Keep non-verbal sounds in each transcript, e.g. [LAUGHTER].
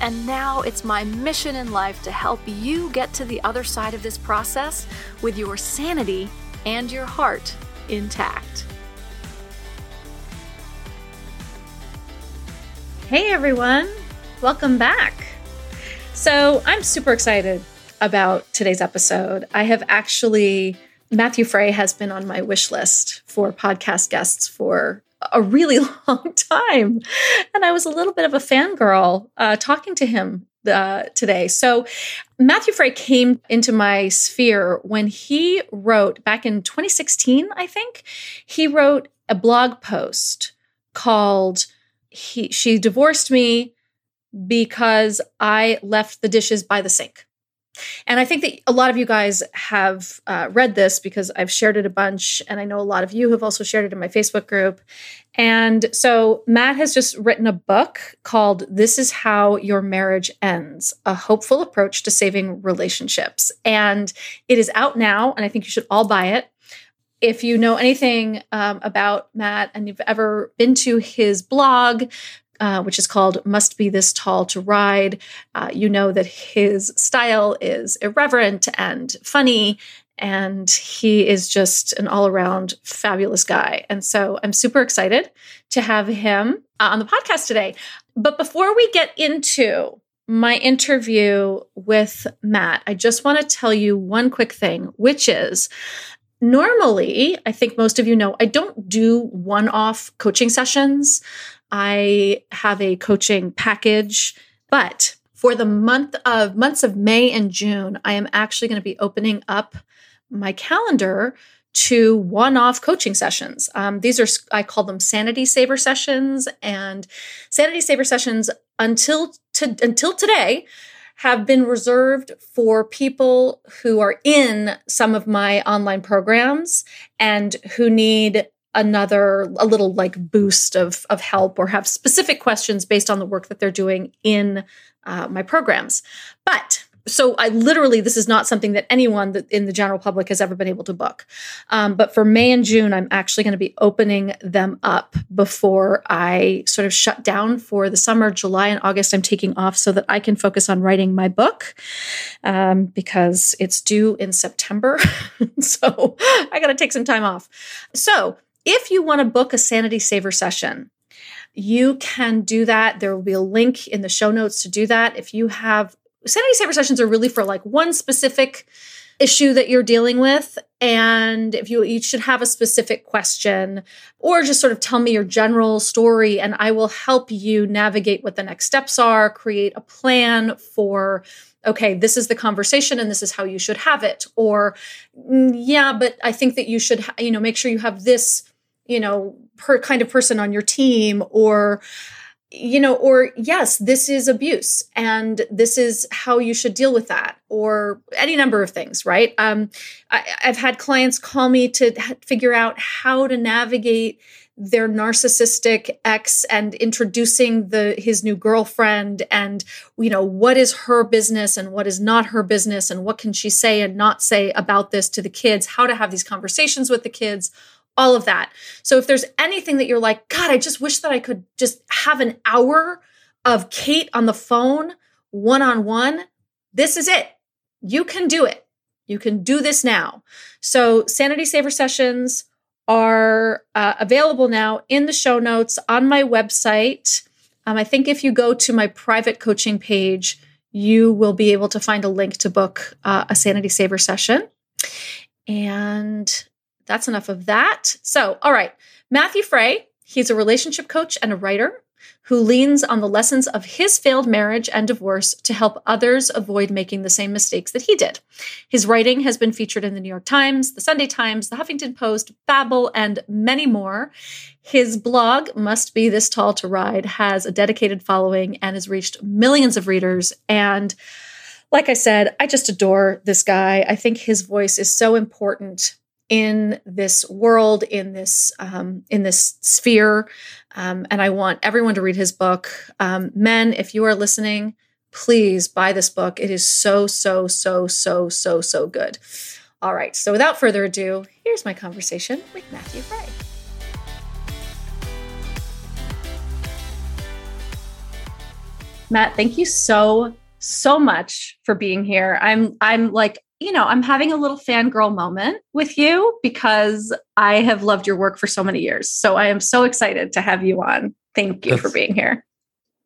and now it's my mission in life to help you get to the other side of this process with your sanity and your heart intact. Hey everyone, welcome back. So I'm super excited about today's episode. I have actually, Matthew Fray has been on my wish list for podcast guests for a really [LAUGHS] long time. And I was a little bit of a fangirl uh, talking to him uh, today. So, Matthew Fray came into my sphere when he wrote back in 2016, I think, he wrote a blog post called he, She Divorced Me Because I Left the Dishes by the Sink. And I think that a lot of you guys have uh, read this because I've shared it a bunch. And I know a lot of you have also shared it in my Facebook group. And so Matt has just written a book called This Is How Your Marriage Ends A Hopeful Approach to Saving Relationships. And it is out now. And I think you should all buy it. If you know anything um, about Matt and you've ever been to his blog, uh, which is called Must Be This Tall to Ride. Uh, you know that his style is irreverent and funny, and he is just an all around fabulous guy. And so I'm super excited to have him uh, on the podcast today. But before we get into my interview with Matt, I just want to tell you one quick thing, which is normally, I think most of you know, I don't do one off coaching sessions. I have a coaching package, but for the month of months of May and June, I am actually going to be opening up my calendar to one-off coaching sessions. Um, these are I call them sanity saver sessions, and sanity saver sessions until to, until today have been reserved for people who are in some of my online programs and who need another a little like boost of of help or have specific questions based on the work that they're doing in uh, my programs but so I literally this is not something that anyone that in the general public has ever been able to book. Um, but for May and June, I'm actually going to be opening them up before I sort of shut down for the summer. July and August, I'm taking off so that I can focus on writing my book um, because it's due in September. [LAUGHS] so I got to take some time off. So if you want to book a Sanity Saver session, you can do that. There will be a link in the show notes to do that. If you have Sanity Saver sessions are really for like one specific issue that you're dealing with and if you you should have a specific question or just sort of tell me your general story and I will help you navigate what the next steps are, create a plan for okay, this is the conversation and this is how you should have it or mm, yeah, but I think that you should you know make sure you have this you know per kind of person on your team or you know or yes this is abuse and this is how you should deal with that or any number of things right? Um, I, have had clients call me to figure out how to navigate their narcissistic ex and introducing the his new girlfriend and you know what is her business and what is not her business and what can she say and not say about this to the kids how to have these conversations with the kids all of that. So if there's anything that you're like, God, I just wish that I could just have an hour of Kate on the phone one on one, this is it. You can do it. You can do this now. So Sanity Saver sessions are uh, available now in the show notes on my website. Um, I think if you go to my private coaching page, you will be able to find a link to book uh, a Sanity Saver session. And that's enough of that. So, all right, Matthew Fray, he's a relationship coach and a writer who leans on the lessons of his failed marriage and divorce to help others avoid making the same mistakes that he did. His writing has been featured in the New York Times, the Sunday Times, the Huffington Post, Babble, and many more. His blog, Must Be This Tall to Ride, has a dedicated following and has reached millions of readers. And like I said, I just adore this guy. I think his voice is so important in this world, in this um, in this sphere, um, and I want everyone to read his book. Um, men, if you are listening, please buy this book. It is so so so so so so good. All right. So without further ado, here's my conversation with Matthew Fray. Matt, thank you so so much for being here. I'm I'm like, you know, I'm having a little fangirl moment with you because I have loved your work for so many years. So I am so excited to have you on. Thank you That's for being here.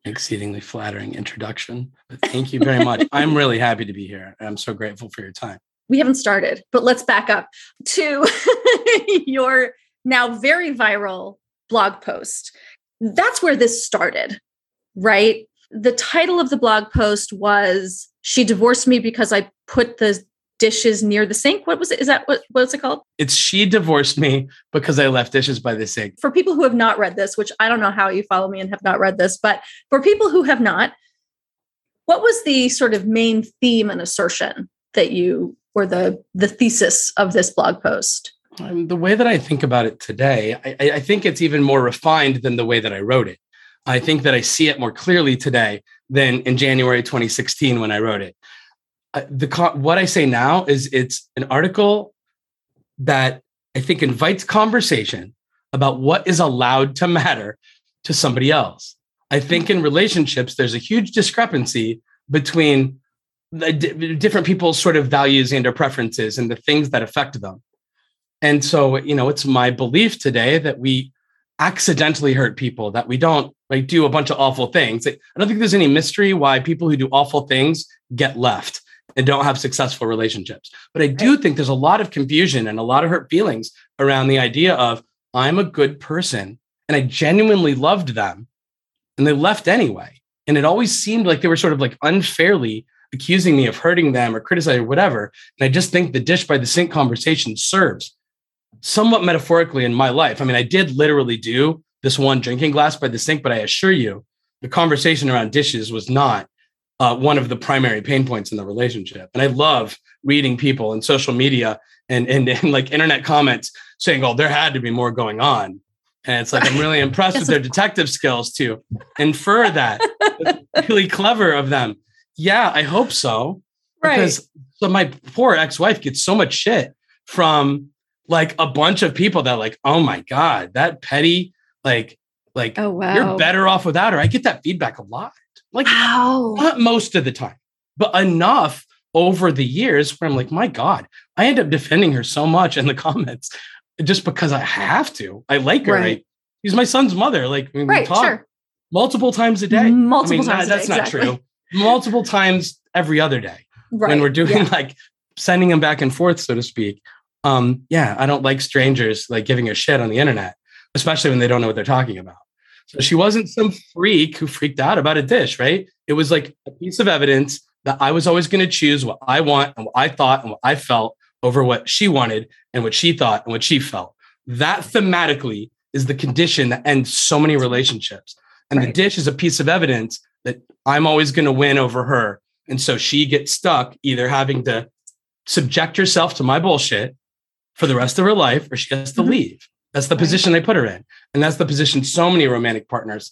Exceedingly flattering introduction. But thank you very much. [LAUGHS] I'm really happy to be here. I'm so grateful for your time. We haven't started, but let's back up to [LAUGHS] your now very viral blog post. That's where this started, right? the title of the blog post was she divorced me because i put the dishes near the sink. What was it? Is that what what's it called? It's she divorced me because i left dishes by the sink. For people who have not read this which i don't know how you follow me and have not read this but for people who have not what was the sort of main theme and assertion that you or the the thesis of this blog post? Um, the way that i think about it today I, I think it's even more refined than the way that i wrote it. I think that I see it more clearly today than in January 2016 when I wrote it. Uh, the what I say now is it's an article that I think invites conversation about what is allowed to matter to somebody else. I think in relationships there's a huge discrepancy between the d- different people's sort of values and or preferences and the things that affect them. And so, you know, it's my belief today that we accidentally hurt people, that we don't like do a bunch of awful things. I don't think there's any mystery why people who do awful things get left and don't have successful relationships. But I do think there's a lot of confusion and a lot of hurt feelings around the idea of I'm a good person and I genuinely loved them and they left anyway. And it always seemed like they were sort of like unfairly accusing me of hurting them or criticizing or whatever. And I just think the dish by the sink conversation serves somewhat metaphorically in my life. I mean, I did literally do this one drinking glass by the sink, but I assure you, the conversation around dishes was not uh, one of the primary pain points in the relationship. And I love reading people in social media and, and, and like internet comments saying, "Oh, there had to be more going on." And it's like I'm really [LAUGHS] impressed with their detective skills to infer that. really clever of them. Yeah, I hope so. Right. Because so my poor ex-wife gets so much shit from like a bunch of people that like, oh my God, that petty, like, like oh, wow. you're better off without her. I get that feedback a lot. Like wow. not most of the time, but enough over the years where I'm like, my God, I end up defending her so much in the [LAUGHS] comments just because I have to. I like her. Right. I, she's my son's mother. Like we right, talk sure. multiple times a day. Multiple I mean, times. that's day, not exactly. true. Multiple times every other day. Right. When we're doing yeah. [LAUGHS] like sending them back and forth, so to speak um, yeah, I don't like strangers like giving a shit on the internet, especially when they don't know what they're talking about. So she wasn't some freak who freaked out about a dish, right? It was like a piece of evidence that I was always going to choose what I want and what I thought and what I felt over what she wanted and what she thought and what she felt. That thematically is the condition that ends so many relationships. And right. the dish is a piece of evidence that I'm always going to win over her. And so she gets stuck either having to subject herself to my bullshit for the rest of her life or she has to mm-hmm. leave. That's the position they put her in. And that's the position so many romantic partners,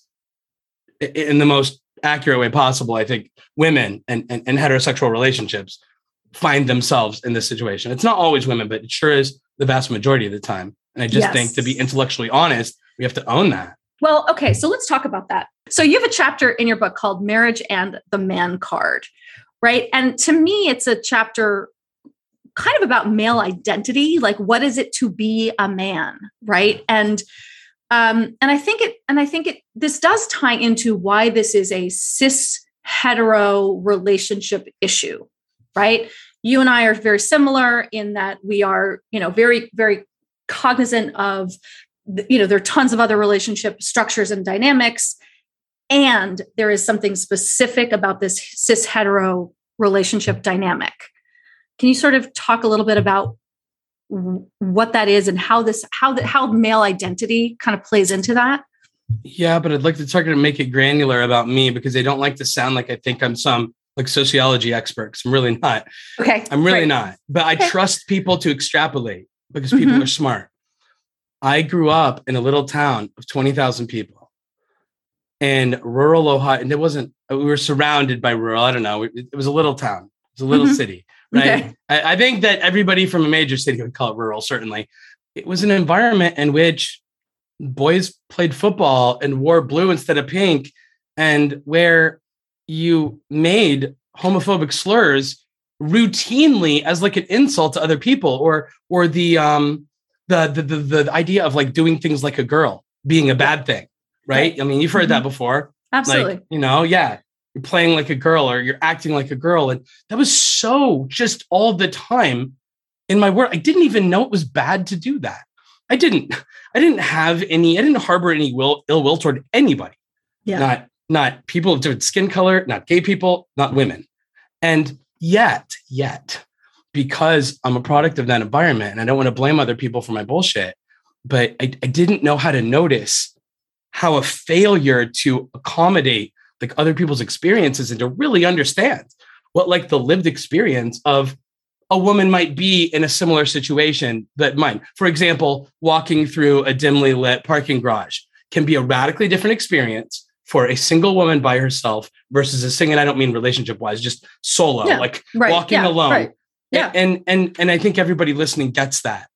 in the most accurate way possible, I think women and, and, and heterosexual relationships find themselves in this situation. It's not always women, but it sure is the vast majority of the time. And I just yes. think to be intellectually honest, we have to own that. Well, okay, so let's talk about that. So you have a chapter in your book called Marriage and the Man Card, right? And to me, it's a chapter kind of about male identity like what is it to be a man right? And um and i think it and i think it this does tie into why this is a cis hetero relationship issue right? You and i are very similar in that we are you know very very cognizant of you know there are tons of other relationship structures and dynamics and there is something specific about this cis hetero relationship dynamic can you sort of talk a little bit about what that is and how this how the, how male identity kind of plays into that? Yeah, but I'd like to talk to make it granular about me because they don't like to sound like I think I'm some like sociology experts. I'm really not. Okay. I'm really not. But I okay. trust people to extrapolate because people mm-hmm. are smart. I grew up in a little town of 20,000 people and rural Ohio. And it wasn't, we were surrounded by rural. I don't know. It, it was a little town, it was a little mm-hmm. city, right? Okay. I, I think that everybody from a major city would call it rural, certainly. It was an environment in which boys played football and wore blue instead of pink, and where you made homophobic slurs routinely as like an insult to other people or or the um the the the, the idea of like doing things like a girl being a bad thing right i mean you've heard mm-hmm. that before absolutely like, you know yeah you're playing like a girl or you're acting like a girl. And that was so just all the time in my world. I didn't even know it was bad to do that. I didn't [LAUGHS] i didn't have any i didn't harbor any will ill will toward anybody. Yeah. Not not people of different skin color not gay people not women. And yet, yet, because I'm a product of that environment and I don't want to blame other people for my bullshit, but I, I didn't know how to notice how a failure to accommodate like other people's experiences and to really understand what like the lived experience of a woman might be in a similar situation that mine. For example, walking through a dimly lit parking garage can be a radically different experience for a single woman by herself versus a single, I don't mean relationship wise, just solo, yeah, like right, walking yeah, alone. Right, yeah. And, and, and I think everybody listening gets that,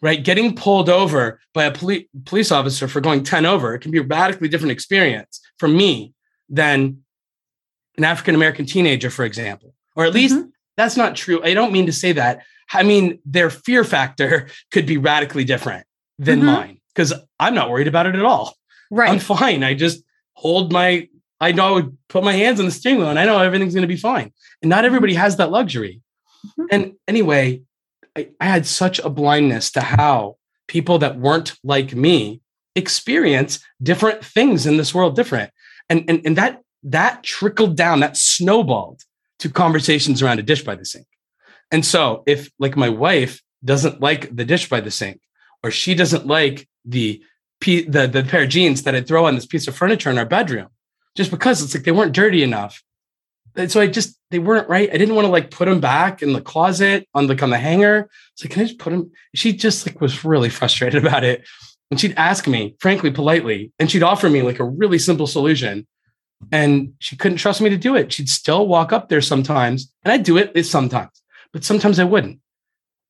right? Getting pulled over by a poli- police officer for going 10 over, it can be a radically different experience for me than an African American teenager, for example, or at least mm-hmm. that's not true. I don't mean to say that. I mean, their fear factor [LAUGHS] could be radically different than mm-hmm. mine because I'm not worried about it at all. Right. I'm fine. I just hold my I know I would put my hands on the steering wheel and I know everything's going to be fine. And not everybody has that luxury. Mm-hmm. And anyway, I, I, had such a blindness to how people that weren't like me experience different things in this world different. And, and, and that that trickled down, that snowballed to conversations around a dish by the sink. And so if like my wife doesn't like the dish by the sink, or she doesn't like the the the pair of jeans that I throw on this piece of furniture in our bedroom, just because it's like they weren't dirty enough. And so I just they weren't right. I didn't want to like put them back in the closet on like on the hanger. So like, can I just put them? She just like was really frustrated [LAUGHS] about it. And she'd ask me, frankly, politely, and she'd offer me like a really simple solution. And she couldn't trust me to do it. She'd still walk up there sometimes, and I'd do it sometimes, but sometimes I wouldn't.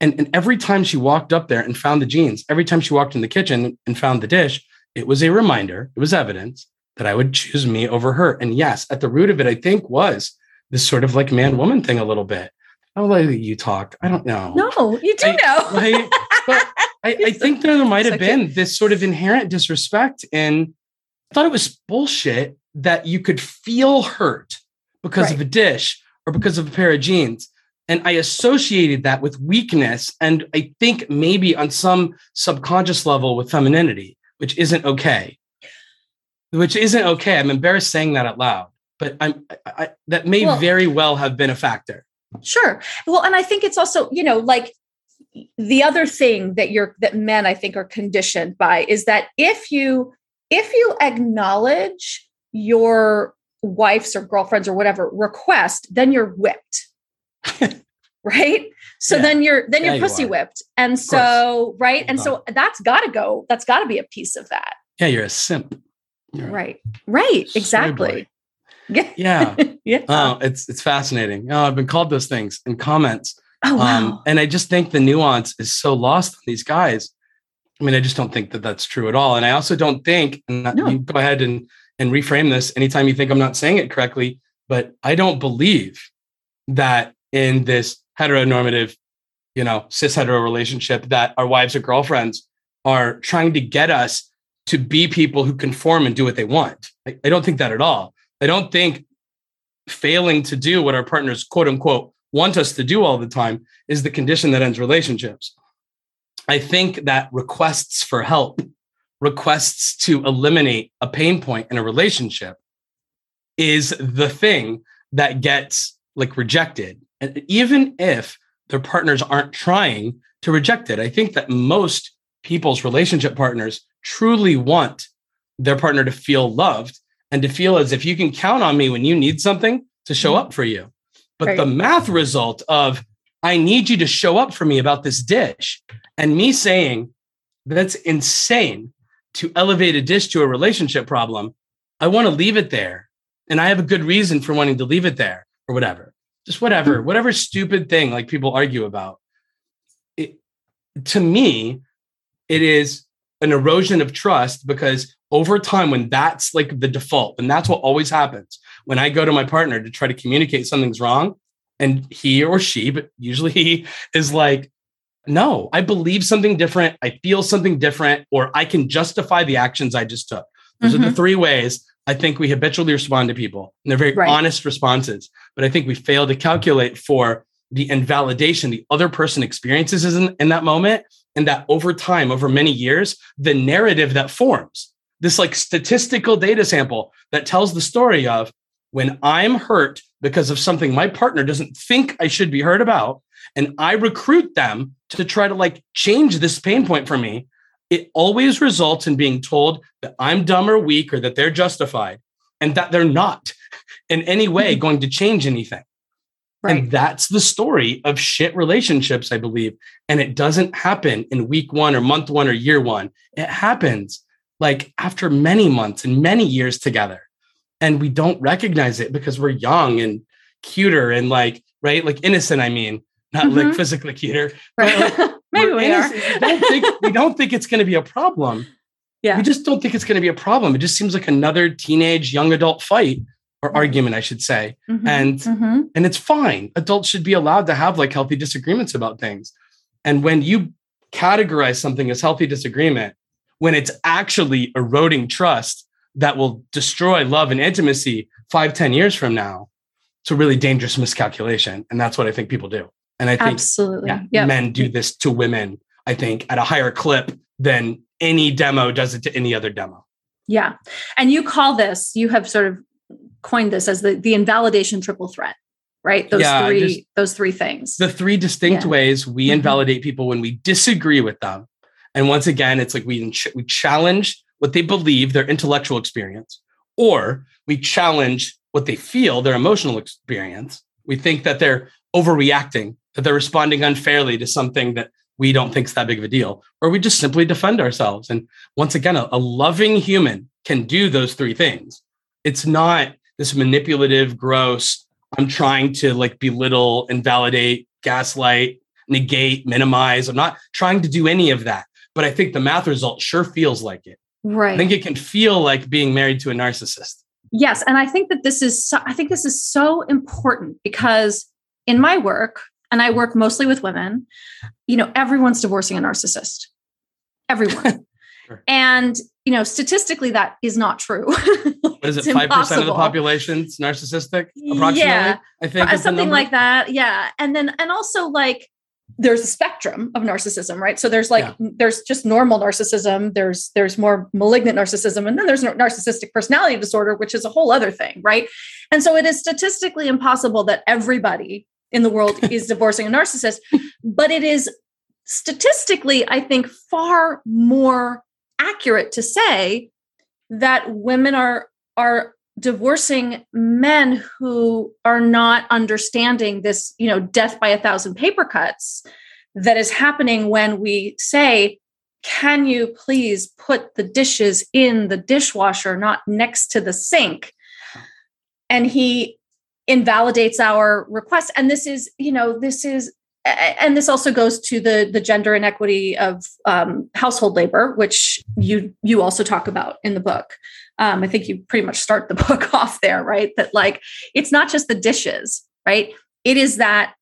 And, and every time she walked up there and found the jeans, every time she walked in the kitchen and found the dish, it was a reminder, it was evidence that I would choose me over her. And yes, at the root of it, I think was this sort of like man woman thing a little bit. I'll let you talk. I don't know. No, you do I, know. [LAUGHS] But I, I think there might have been this sort of inherent disrespect. And I thought it was bullshit that you could feel hurt because right. of a dish or because of a pair of jeans. And I associated that with weakness. And I think maybe on some subconscious level with femininity, which isn't okay. Which isn't okay. I'm embarrassed saying that out loud, but I'm I, I, that may well, very well have been a factor. Sure. Well, and I think it's also, you know, like the other thing that you're that men I think are conditioned by is that if you if you acknowledge your wife's or girlfriend's or whatever request, then you're whipped. [LAUGHS] Right? So yeah. then you're then you're pussy you whipped. And so right? And so uh-huh. that's got to go that's got to be a piece of that. Yeah you're a simp. You're right. Right exactly. [LAUGHS] Yeah. Yeah. Yeah oh it's it's fascinating. Oh i've been called those things in comments oh um, wow. Um, and i just think the nuance is so lost on these guys i mean i just don't think that that's true at all and i also don't think and no. you go ahead and and reframe this anytime you think i'm not saying it correctly but i don't believe that in this heteronormative, you know, cis hetero relationship that our wives or girlfriends are trying to get us to be people who conform and do what they want. I, I don't think that at all. I don't think failing to do what our partners, quote unquote, want us to do all the time is the condition that ends relationships. I think that requests for help, requests to eliminate a pain point in a relationship is the thing that gets like rejected and even if their partners aren't trying to reject it, I think that most people's relationship partners truly want their partner to feel loved and to feel as if you can count on me when you need something to show Mhm. up for you. But Right. the math result of I need you to show up for me about this dish and me saying that's insane to elevate a dish to a relationship problem. I want to leave it there. And I have a good reason for wanting to leave it there or whatever. Just whatever, hmm. whatever stupid thing like people argue about. It, to me, it is an erosion of trust because over time, when that's like the default, and that's what always happens when I go to my partner to try to communicate something's wrong, and he or she, but usually he is like, no, I believe something different. I feel something different, or I can justify the actions I just took. Those are the Mhm. three ways I think we habitually respond to people. And they're very Right. honest responses. But I think we fail to calculate for the invalidation the other person experiences in, in that moment. And that over time, over many years, the narrative that forms this like statistical data sample that tells the story of when I'm hurt because of something my partner doesn't think I should be hurt about, and I recruit them to try to like change this pain point for me, it always results in being told that I'm dumb or weak or that they're justified and that they're not [LAUGHS] in any way mm-hmm. going to change anything. Right. And that's the story of shit relationships, I believe. And it doesn't happen in week one or month one or year one. It happens like after many months and many years together. And we don't recognize it because we're young and cuter and like, right? Like innocent, I mean, not like Mhm. physically cuter. Right. [LAUGHS] Maybe We're we are. we don't think we don't think it's going to be a problem. Yeah. We just don't think it's going to be a problem. It just seems like another teenage young adult fight or Mhm. argument, I should say. Mhm. And Mhm. and it's fine. Adults should be allowed to have like healthy disagreements about things. And when you categorize something as healthy disagreement, when it's actually eroding trust that will destroy love and intimacy five, ten years from now, it's a really dangerous miscalculation. And that's what I think people do. And I think Absolutely. yeah, Yep. men do this to women, I think, at a higher clip than any demo does it to any other demo. Yeah. And you call this, you have sort of coined this as the, the invalidation triple threat, right? Those Yeah, three, those three things. the three distinct Yeah. ways we Mhm. invalidate people when we disagree with them. And once again, it's like we, we challenge what they believe, their intellectual experience, or we challenge what they feel, their emotional experience. We think that they're overreacting, that they're responding unfairly to something that we don't think is that big of a deal, or we just simply defend ourselves. And once again, a, a loving human can do those three things. It's not this manipulative, gross, I'm trying to like belittle, invalidate, gaslight, negate, minimize. I'm not trying to do any of that. But I think the math result sure feels like it. Right. I think it can feel like being married to a narcissist. Yes, and I think that this is so, I think this is so important because in my work, and I work mostly with women, you know, everyone's divorcing a narcissist. Everyone. [LAUGHS] Sure. And you know, statistically that is not true. [LAUGHS] What is it? Five percent of the impossible. population's narcissistic, approximately. Yeah. I think is something like that yeah and then and also like there's a spectrum of narcissism right so there's like Yeah. there's just normal narcissism there's there's more malignant narcissism and then there's nar- narcissistic personality disorder which is a whole other thing right and so it is statistically impossible that everybody in the world is [LAUGHS] divorcing a narcissist but it is statistically i think far more accurate to say that women are are divorcing men who are not understanding this you know death by a thousand paper cuts that is happening when we say can you please put the dishes in the dishwasher not next to the sink? And he invalidates our request. And this is you know this is and this also goes to the the gender inequity of um, household labor which you you also talk about in the book um, i think you pretty much start the [LAUGHS] book off there right that like it's not just the dishes right it is that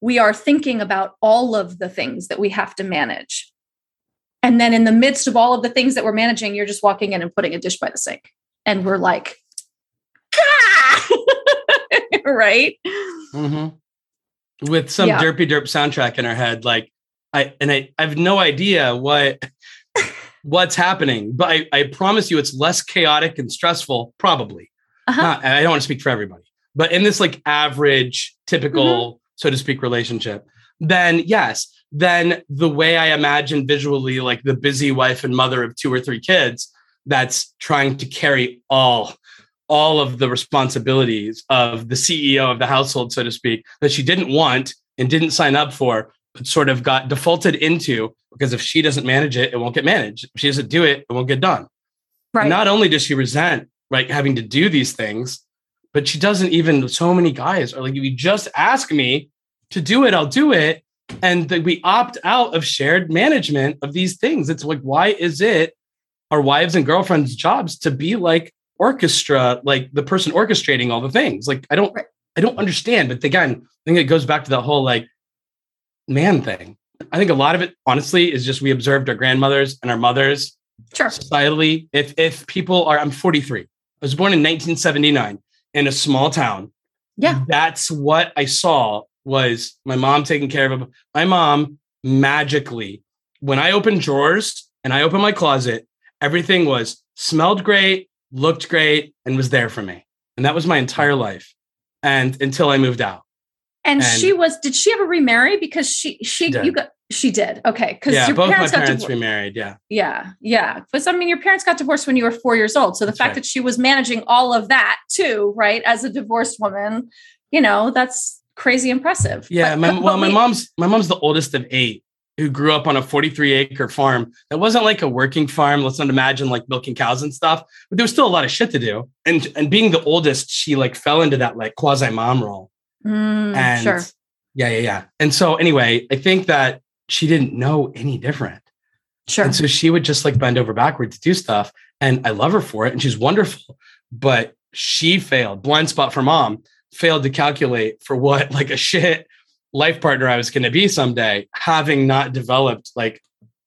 we are thinking about all of the things that we have to manage and then in the midst of all of the things that we're managing you're just walking in and putting a dish by the sink and we're like "Ah!" [LAUGHS] right Mhm. with some Yeah. derpy derp soundtrack in our head. Like I and I, I have no idea what what's happening, but I, I promise you it's less chaotic and stressful, probably. Uh-huh. Not, I don't want to speak for everybody, but in this like average, typical, Mm-hmm. so to speak, relationship, then yes, then the way I imagine visually, like the busy wife and mother of two or three kids, that's trying to carry all all of the responsibilities of the CEO of the household, so to speak, that she didn't want and didn't sign up for, but sort of got defaulted into because if she doesn't manage it, it won't get managed. If she doesn't do it, it won't get done. Right. Not only does she resent right having to do these things, but she doesn't even. So many guys are like, if you just ask me to do it, I'll do it, and that we opt out of shared management of these things. It's like, why is it our wives and girlfriends' jobs to be like orchestra, like the person orchestrating all the things? Like, I don't. I don't understand. But again, I think it goes back to the whole like man thing. I think a lot of it, honestly, is just we observed our grandmothers and our mothers sure. societally. If if people are, I'm 43. I was born in 1979 in a small town. Yeah, that's what I saw was my mom taking care of my mom magically. When I opened drawers and I opened my closet, everything was smelled great, looked great, and was there for me. And that was my entire life. And until I moved out. And, and, she was. Did she ever remarry? Because she she did. you got she did. Okay, because yeah, your both parents my parents got remarried. Yeah, yeah, yeah. But I mean, your parents got divorced when you were four years old. So the that's fact right. that she was managing all of that too, right, as a divorced woman, you know, that's crazy impressive. Yeah, but, my, but well, we, my mom's my mom's the oldest of eight who grew up on a 43 acre farm that wasn't like a working farm. Let's not imagine like milking cows and stuff, but there was still a lot of shit to do. And and being the oldest, she like fell into that like quasi mom role. Mm, and sure. Yeah, yeah, yeah. And so anyway, I think that she didn't know any different. Sure. And so she would just like bend over backwards to do stuff. And I love her for it. And she's wonderful. But she failed. Blind spot for mom failed to calculate for what like a shit life partner I was going to be someday, having not developed like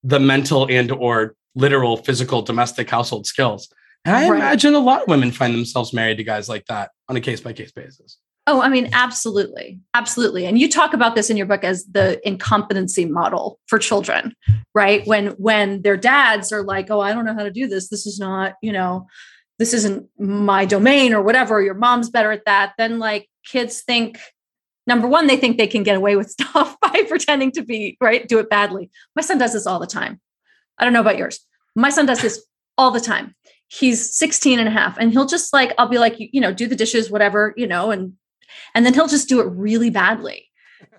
the mental and or literal physical domestic household skills. And I right. imagine a lot of women find themselves married to guys like that on a case by case basis. Oh, I mean, absolutely. Absolutely. And you talk about this in your book as the incompetency model for children, right? When when their dads are like, "Oh, I don't know how to do this. This is not, you know, this isn't my domain or whatever. Your mom's better at that." Then like kids think number one, they think they can get away with [LAUGHS] stuff by pretending to be, right? Do it badly. My son does this all the time. I don't know about yours. My son does this all the time. He's 16 and a half and he'll just like, I'll be like, you know, do the dishes, whatever, you know, and and then he'll just do it really badly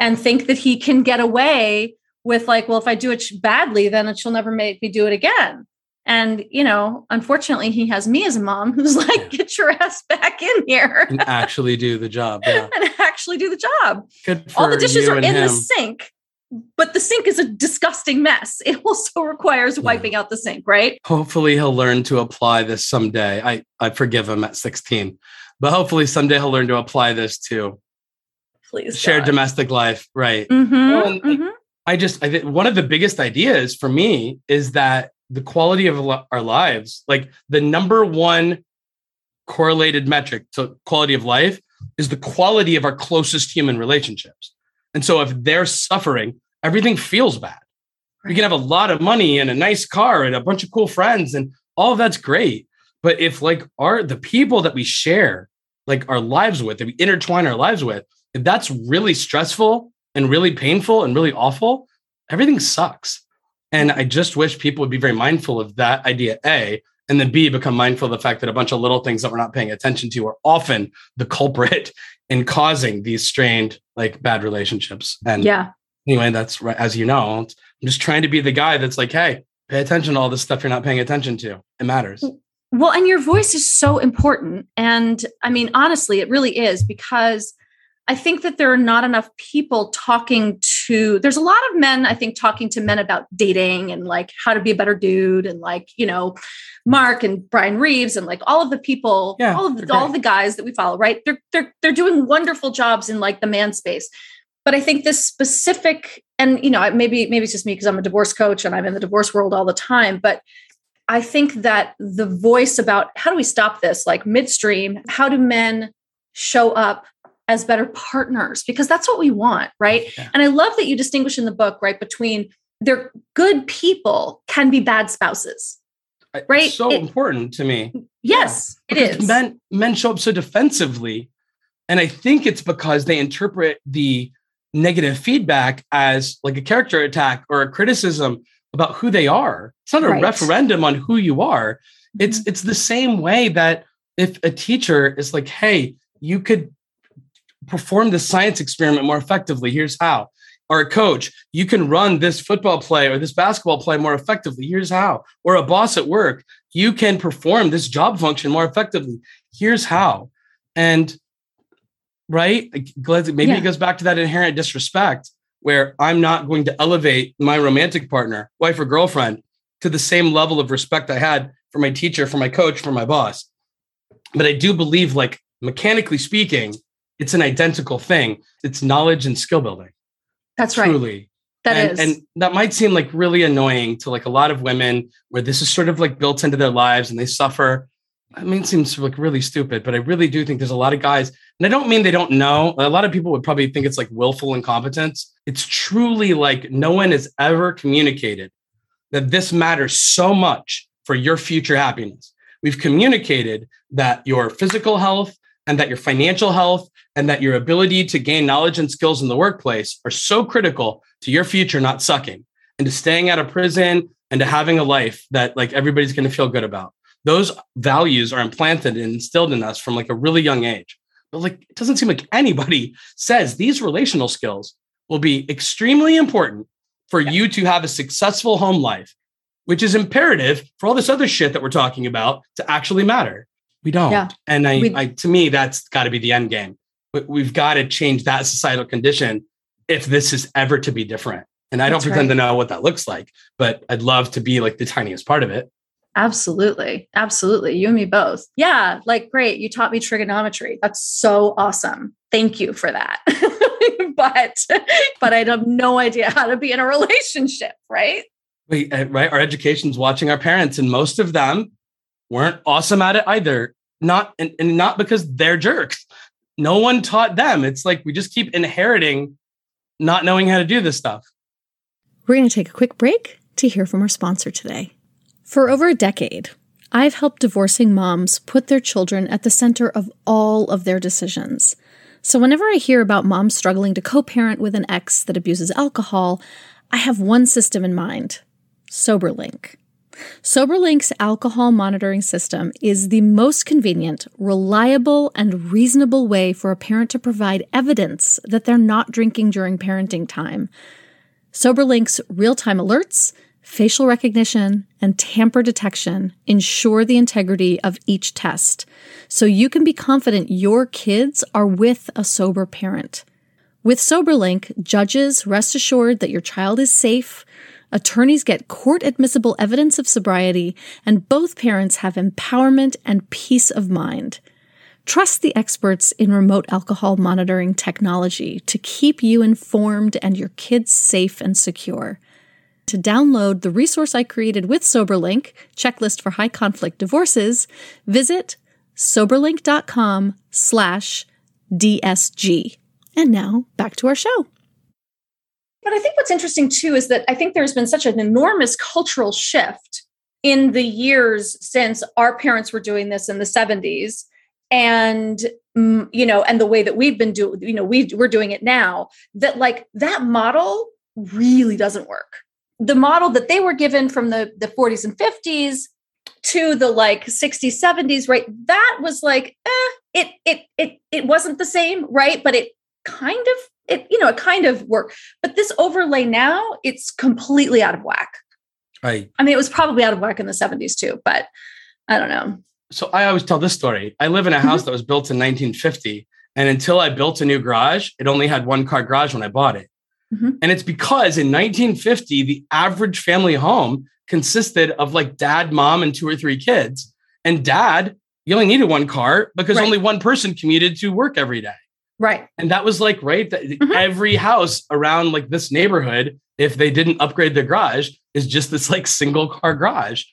and [LAUGHS] think that he can get away with like, well, if I do it badly, then she'll never make me do it again. And, you know, unfortunately, he has me as a mom who's like, get your ass back in here and actually do the job. Yeah. [LAUGHS] and actually do the job. All the dishes are in him. the sink, but the sink is a disgusting mess. It also requires wiping yeah. out the sink, right? Hopefully, he'll learn to apply this someday. I, I forgive him at 16 but hopefully someday he'll learn to apply this to please shared domestic life right. Mm-hmm, well, mm-hmm. i just i think one of the biggest ideas for me is that the quality of our lives like the number one correlated metric to quality of life is the quality of our closest human relationships. And so if they're suffering everything feels bad. Right. we can have a lot of money and a nice car and a bunch of cool friends and all of that's great but if like our the people that we share like our lives with, that we intertwine our lives with, if that's really stressful and really painful and really awful, everything sucks. And I just wish people would be very mindful of that idea, A, and then B, become mindful of the fact that a bunch of little things that we're not paying attention to are often the culprit [LAUGHS] in causing these strained, like bad relationships. And yeah, anyway, that's right. As you know, I'm just trying to be the guy that's like, hey, pay attention to all this stuff you're not paying attention to. It matters. Mm. Well, and your voice is so important. And I mean, honestly, it really is because I think that there are not enough people talking to, there's a lot of men, I think, talking to men about dating and like how to be a better dude and like, you know, Mark and Brian Reeves and like all of the people, yeah, all of the, all the guys that we follow, right? They're, they're, they're doing wonderful jobs in like the man space. But I think this specific, and you know, maybe, maybe it's just me because I'm a divorce coach and I'm in the divorce world all the time, but I think that the voice about how do we stop this, like midstream, how do men show up as better partners? Because that's what we want, right? Yeah. And I love that you distinguish in the book, right, between they're good people can be bad spouses. Right. It's so it, important to me. Yes, yeah, it is. Men men show up so defensively. And I think it's because they interpret the negative feedback as like a character attack or a criticism about who they are. It's not a right. referendum on who you are. It's mm-hmm. it's the same way that if a teacher is like, hey, you could perform this science experiment more effectively, here's how. Or a coach, you can run this football play or this basketball play more effectively. Here's how. Or a boss at work, you can perform this job function more effectively. Here's how. And right, maybe yeah. it goes back to that inherent disrespect where I'm not going to elevate my romantic partner, wife or girlfriend, to the same level of respect I had for my teacher, for my coach, for my boss. But I do believe, like mechanically speaking, it's an identical thing. It's knowledge and skill building. That's truly. right. Truly. That and, is. and that might seem like really annoying to like a lot of women where this is sort of like built into their lives and they suffer. I mean, it seems like really stupid, but I really do think there's a lot of guys, and I don't mean they don't know. A lot of people would probably think it's like willful incompetence. It's truly like no one has ever communicated that this matters so much for your future happiness. We've communicated that your physical health and that your financial health and that your ability to gain knowledge and skills in the workplace are so critical to your future not sucking and to staying out of prison and to having a life that like everybody's going to feel good about. Those values are implanted and instilled in us from like a really young age. But like it doesn't seem like anybody [LAUGHS] says these relational skills will be extremely important for yeah. you to have a successful home life, which is imperative for all this other shit that we're talking about to actually matter. We don't. Yeah. And I, we, I to me, that's got to be the end game. We've got to change that societal condition if this is ever to be different. And I don't pretend right. to know what that looks like, but I'd love to be like the tiniest part of it. Absolutely. Absolutely. You and me both. Yeah. Like, great. You taught me trigonometry. That's so awesome. Thank you for that. [LAUGHS] but, but I have no idea how to be in a relationship. Right. Wait, uh, right. Our education's watching our parents, and most of them weren't awesome at it either. Not, and, and not because they're jerks. No one taught them. It's like we just keep inheriting not knowing how to do this stuff. We're going to take a quick break to hear from our sponsor today. For over a decade, I've helped divorcing moms put their children at the center of all of their decisions. So, whenever I hear about moms struggling to co parent with an ex that abuses alcohol, I have one system in mind SoberLink. SoberLink's alcohol monitoring system is the most convenient, reliable, and reasonable way for a parent to provide evidence that they're not drinking during parenting time. SoberLink's real time alerts facial recognition, and tamper detection ensure the integrity of each test, so you can be confident your kids are with a sober parent. With SoberLink, judges rest assured that your child is safe, attorneys get court admissible evidence of sobriety, and both parents have empowerment and peace of mind. Trust the experts in remote alcohol monitoring technology to keep you informed and your kids safe and secure. To download the resource I created with SoberLink, checklist for high conflict divorces, visit soberlink.com slash DSG. And now back to our show. But I think what's interesting too is that I think there's been such an enormous cultural shift in the years since our parents were doing this in the 70s and mm, you know and the way that we've been doing you know we we're doing it now that like that model really doesn't work the model that they were given from the, the 40s and 50s to the like 60s 70s right? That was like eh, it it it it wasn't the same right? But it kind of it you know it kind of worked. But this overlay now it's completely out of whack. Right. I mean it was probably out of whack in the 70s too but i don't know. So i always tell this story. I live in a house mm-hmm. that was built in 1950 and until i built a new garage it only had one car garage when i bought it Mm-hmm. And it's because in 1950, the average family home consisted of like dad, mom, and two or three kids. And dad, you only needed one car because right. only one person commuted to work every day. Right. And that was like, right, that mm-hmm. every house around like this neighborhood, if they didn't upgrade their garage, is just this like single car garage.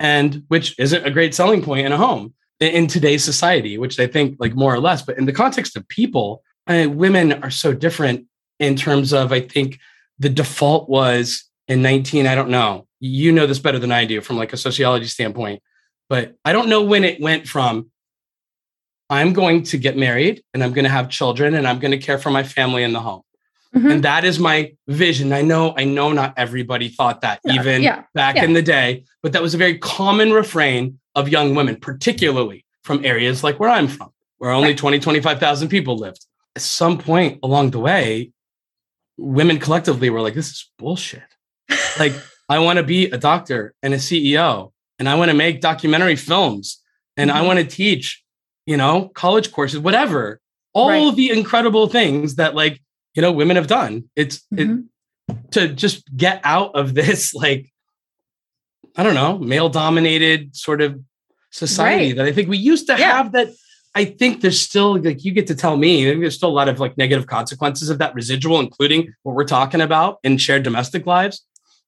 And which isn't a great selling point in a home in today's society, which I think like more or less, but in the context of people, uh, women are so different in terms of I think the default was in 19, I don't know. You know this better than I do from like a sociology standpoint, but I don't know when it went from I'm going to get married and I'm going to have children and I'm going to care for my family in the home. Mm-hmm. And that is my vision. I know, I know not everybody thought that yeah, even yeah, back yeah. in the day, but that was a very common refrain of young women, particularly from areas like where I'm from, where only Right. 20, 25,000 people lived. At some point along the way, women collectively were like, this is bullshit. Like, [LAUGHS] I want to be a doctor and a CEO, and I want to make documentary films, and I Mhm. want to teach, you know, college courses, whatever. All Right. the incredible things that, like, you know, women have done. It's it, Mhm. to just get out of [LAUGHS] this, like, I don't know, male dominated sort of society Right. that I think we used to Yeah. have that. I think there's still like you get to tell me there's still a lot of like negative consequences of that residual, including what we're talking about in shared domestic lives.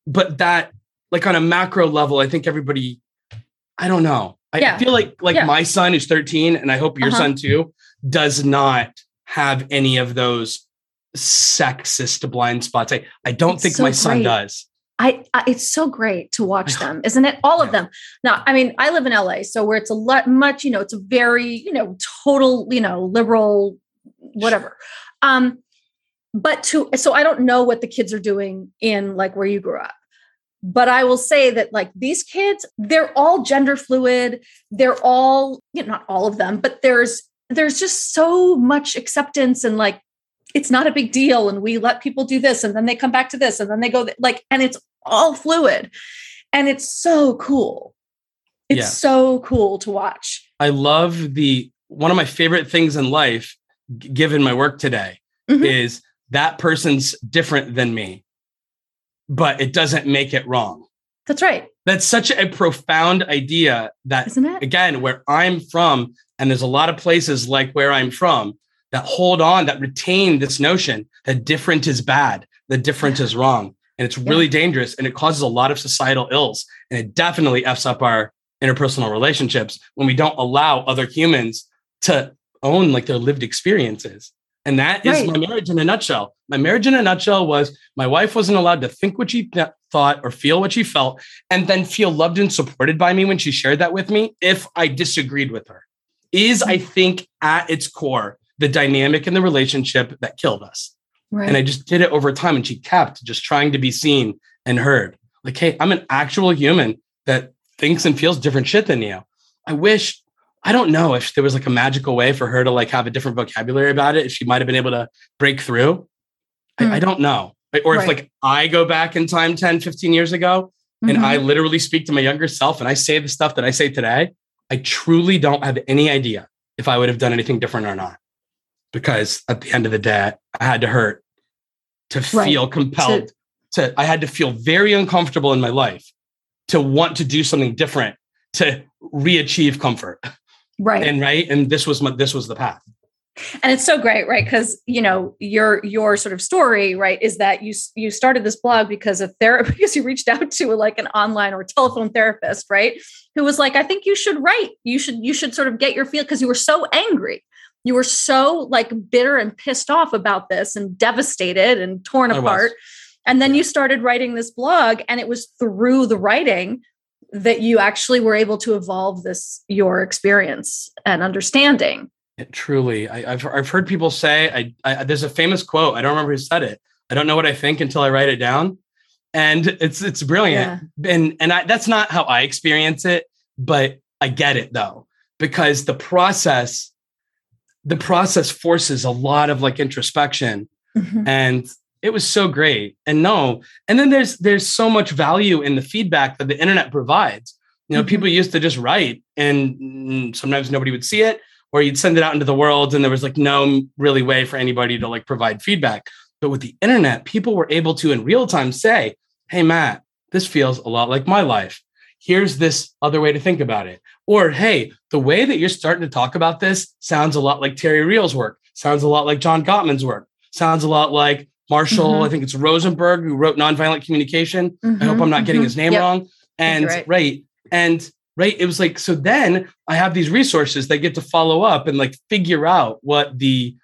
But that, like on a macro level, I think everybody, I don't know. I Yeah. feel like like Yeah. my son who's 13, and I hope your Uh-huh. son too, does not have any of those sexist blind spots. I, I don't It's think so my son great. does. I, I it's so great to watch them, isn't it? All of them. Now, I mean, I live in LA, so where it's a lot much, you know, it's a very, you know, total, you know, liberal, whatever. Um, but to so I don't know what the kids are doing in like where you grew up. But I will say that like these kids, they're all gender fluid. They're all, you know, not all of them, but there's there's just so much acceptance and like it's not a big deal and we let people do this and then they come back to this and then they go th- like and it's all fluid and it's so cool it's Yeah. so cool to watch I love the one of my favorite things in life, g- given my work today, Mhm. is that person's different than me, but it doesn't make it wrong. that's right That's such a profound idea that, isn't it again, where I'm from, and there's a lot of places like where I'm from that hold on, that retain this notion that different is bad, that different is wrong. And it's really dangerous and it causes a lot of societal ills. And it definitely F's up our interpersonal relationships when we don't allow other humans to own like their lived experiences. And that is Right. my marriage in a nutshell. My marriage in a nutshell was my wife wasn't allowed to think what she th- thought or feel what she felt, and then feel loved and supported by me when she shared that with me if I disagreed with her. Is, I mm. think, at its core, the dynamic in the relationship that killed us. right And I just did it over time. And she kept just trying to be seen and heard. Like, hey, I'm an actual human that thinks and feels different shit than you. I wish, I don't know if there was like a magical way for her to like have a different vocabulary about it, if she might have been able to break through. I, Mm. I don't know. Or if Right. like I go back in time 10, 15 years ago and Mhm. I literally speak to my younger self and I say the stuff that I say today, I truly don't have any idea if I would have done anything different or not. Because at the end of the day, I had to hurt to Right. feel compelled to, I had to feel very uncomfortable in my life to want to do something different to re-achieve comfort. right And right. And this was my this was the path. and it's so great right because you know your your sort of story right is that you you started this blog because of therapy [LAUGHS] because you reached out to like an online or telephone therapist right who was like i think you should write you should you should sort of get your feel because you were so angry you were so like bitter and pissed off about this and devastated and torn I was. apart and then you started writing this blog and it was through the writing that you actually were able to evolve this your experience and understanding It truly, I, I've I've heard people say. I, I there's a famous quote. I don't remember who said it. I don't know what I think until I write it down, and it's it's brilliant. And and I, that's not how I experience it, but I get it though because the process, the process forces a lot of like introspection, Mhm. and it was so great. And no, and then there's there's so much value in the feedback that the internet provides. You know, Mhm. people used to just write, and sometimes nobody would see it or you'd send it out into the world and there was like no really way for anybody to like provide feedback but with the internet people were able to in real time say hey matt this feels a lot like my life here's this other way to think about it or hey the way that you're starting to talk about this sounds a lot like terry real's work sounds a lot like john gottman's work sounds a lot like marshall Mhm. i think it's rosenberg who wrote nonviolent communication i hope Mhm, i'm not getting mhm. his name Yep. wrong and right. right and right it was like so then i have these resources that get to follow up and like figure out what the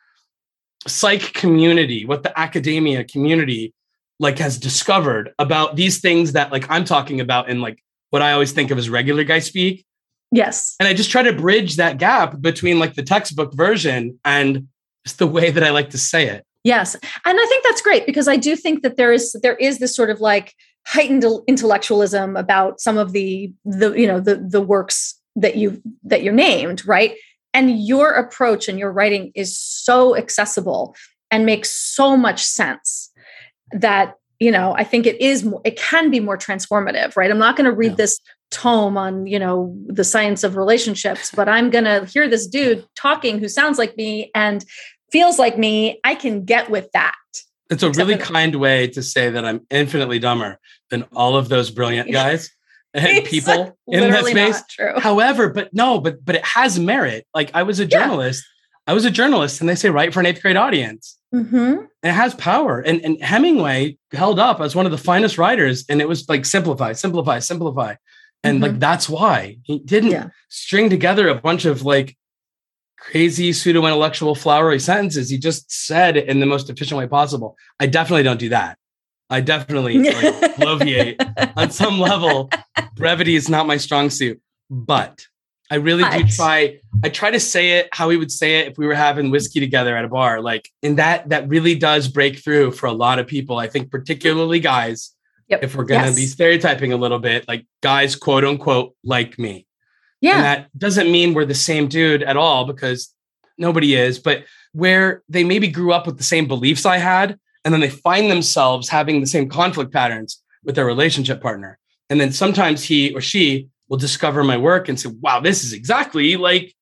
psych community what the academia community like has discovered about these things that like i'm talking about in like what i always think of as regular guy speak Yes. and i just try to bridge that gap between like the textbook version and just the way that i like to say it Yes. And I think that's great because I do think that there is there is this sort of like heightened intellectualism about some of the the you know the the works that you that you're named, right? And your approach and your writing is so accessible and makes so much sense that you know i think it is it can be more transformative right i'm not going to read yeah. this tome on you know the science of relationships but i'm going to hear this dude talking who sounds like me and feels like me i can get with that. It's a really kind way to say that i'm infinitely dumber than all of those brilliant [LAUGHS] guys and people in that space. however but no but but it has merit. Like i was a journalist. Yeah. i was a journalist and they say write for an eighth grade audience. Mm-hmm. and it has power and, and hemingway held up as one of the finest writers and it was like simplify simplify simplify and mm-hmm. like that's why. He didn't yeah. string together a bunch of like crazy pseudo intellectual flowery sentences. He just said it in the most efficient way possible. I definitely don't do that. I definitely [LAUGHS] like bloviate on some level. Brevity is not my strong suit. But i really do try i try to say it how we would say it if we were having whiskey together at a bar. Like and that that really does break through for a lot of people. I think particularly guys Yep. If we're going to yes. be stereotyping a little bit, like guys, quote unquote, like me. Yeah. And that doesn't mean we're the same dude at all because nobody is, but where they maybe grew up with the same beliefs I had, and then they find themselves having the same conflict patterns with their relationship partner. And then sometimes he or she will discover my work and say, wow, this is exactly like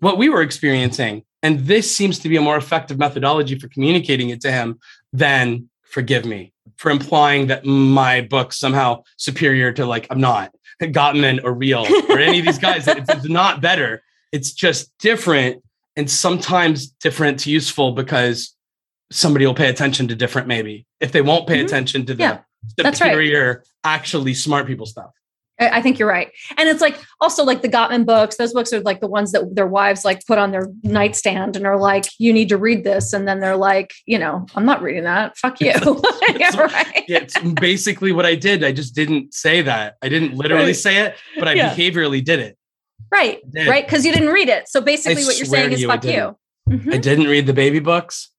what we were experiencing. And this seems to be a more effective methodology for communicating it to him than forgive me for implying that my book's somehow superior to like I'm not Gottman or Real or any of these [LAUGHS] guys. it's not better. It's just different and sometimes different to useful because somebody will pay attention to different maybe if they won't pay mm-hmm. attention to the yeah, superior right. actually smart people stuff. I think you're right. And it's like also like the Gottman books, those books are like the ones that their wives like put on their nightstand and are like, you need to read this. And then they're like, you know, I'm not reading that. Fuck you. [LAUGHS] yeah, right. it's basically what I did. I just didn't say that. I didn't literally right. say it, but I yeah. behaviorally did it. Right. Did. Right. Because you didn't read it. So basically I what you're saying is you, fuck you. Mm-hmm. I didn't read the baby books.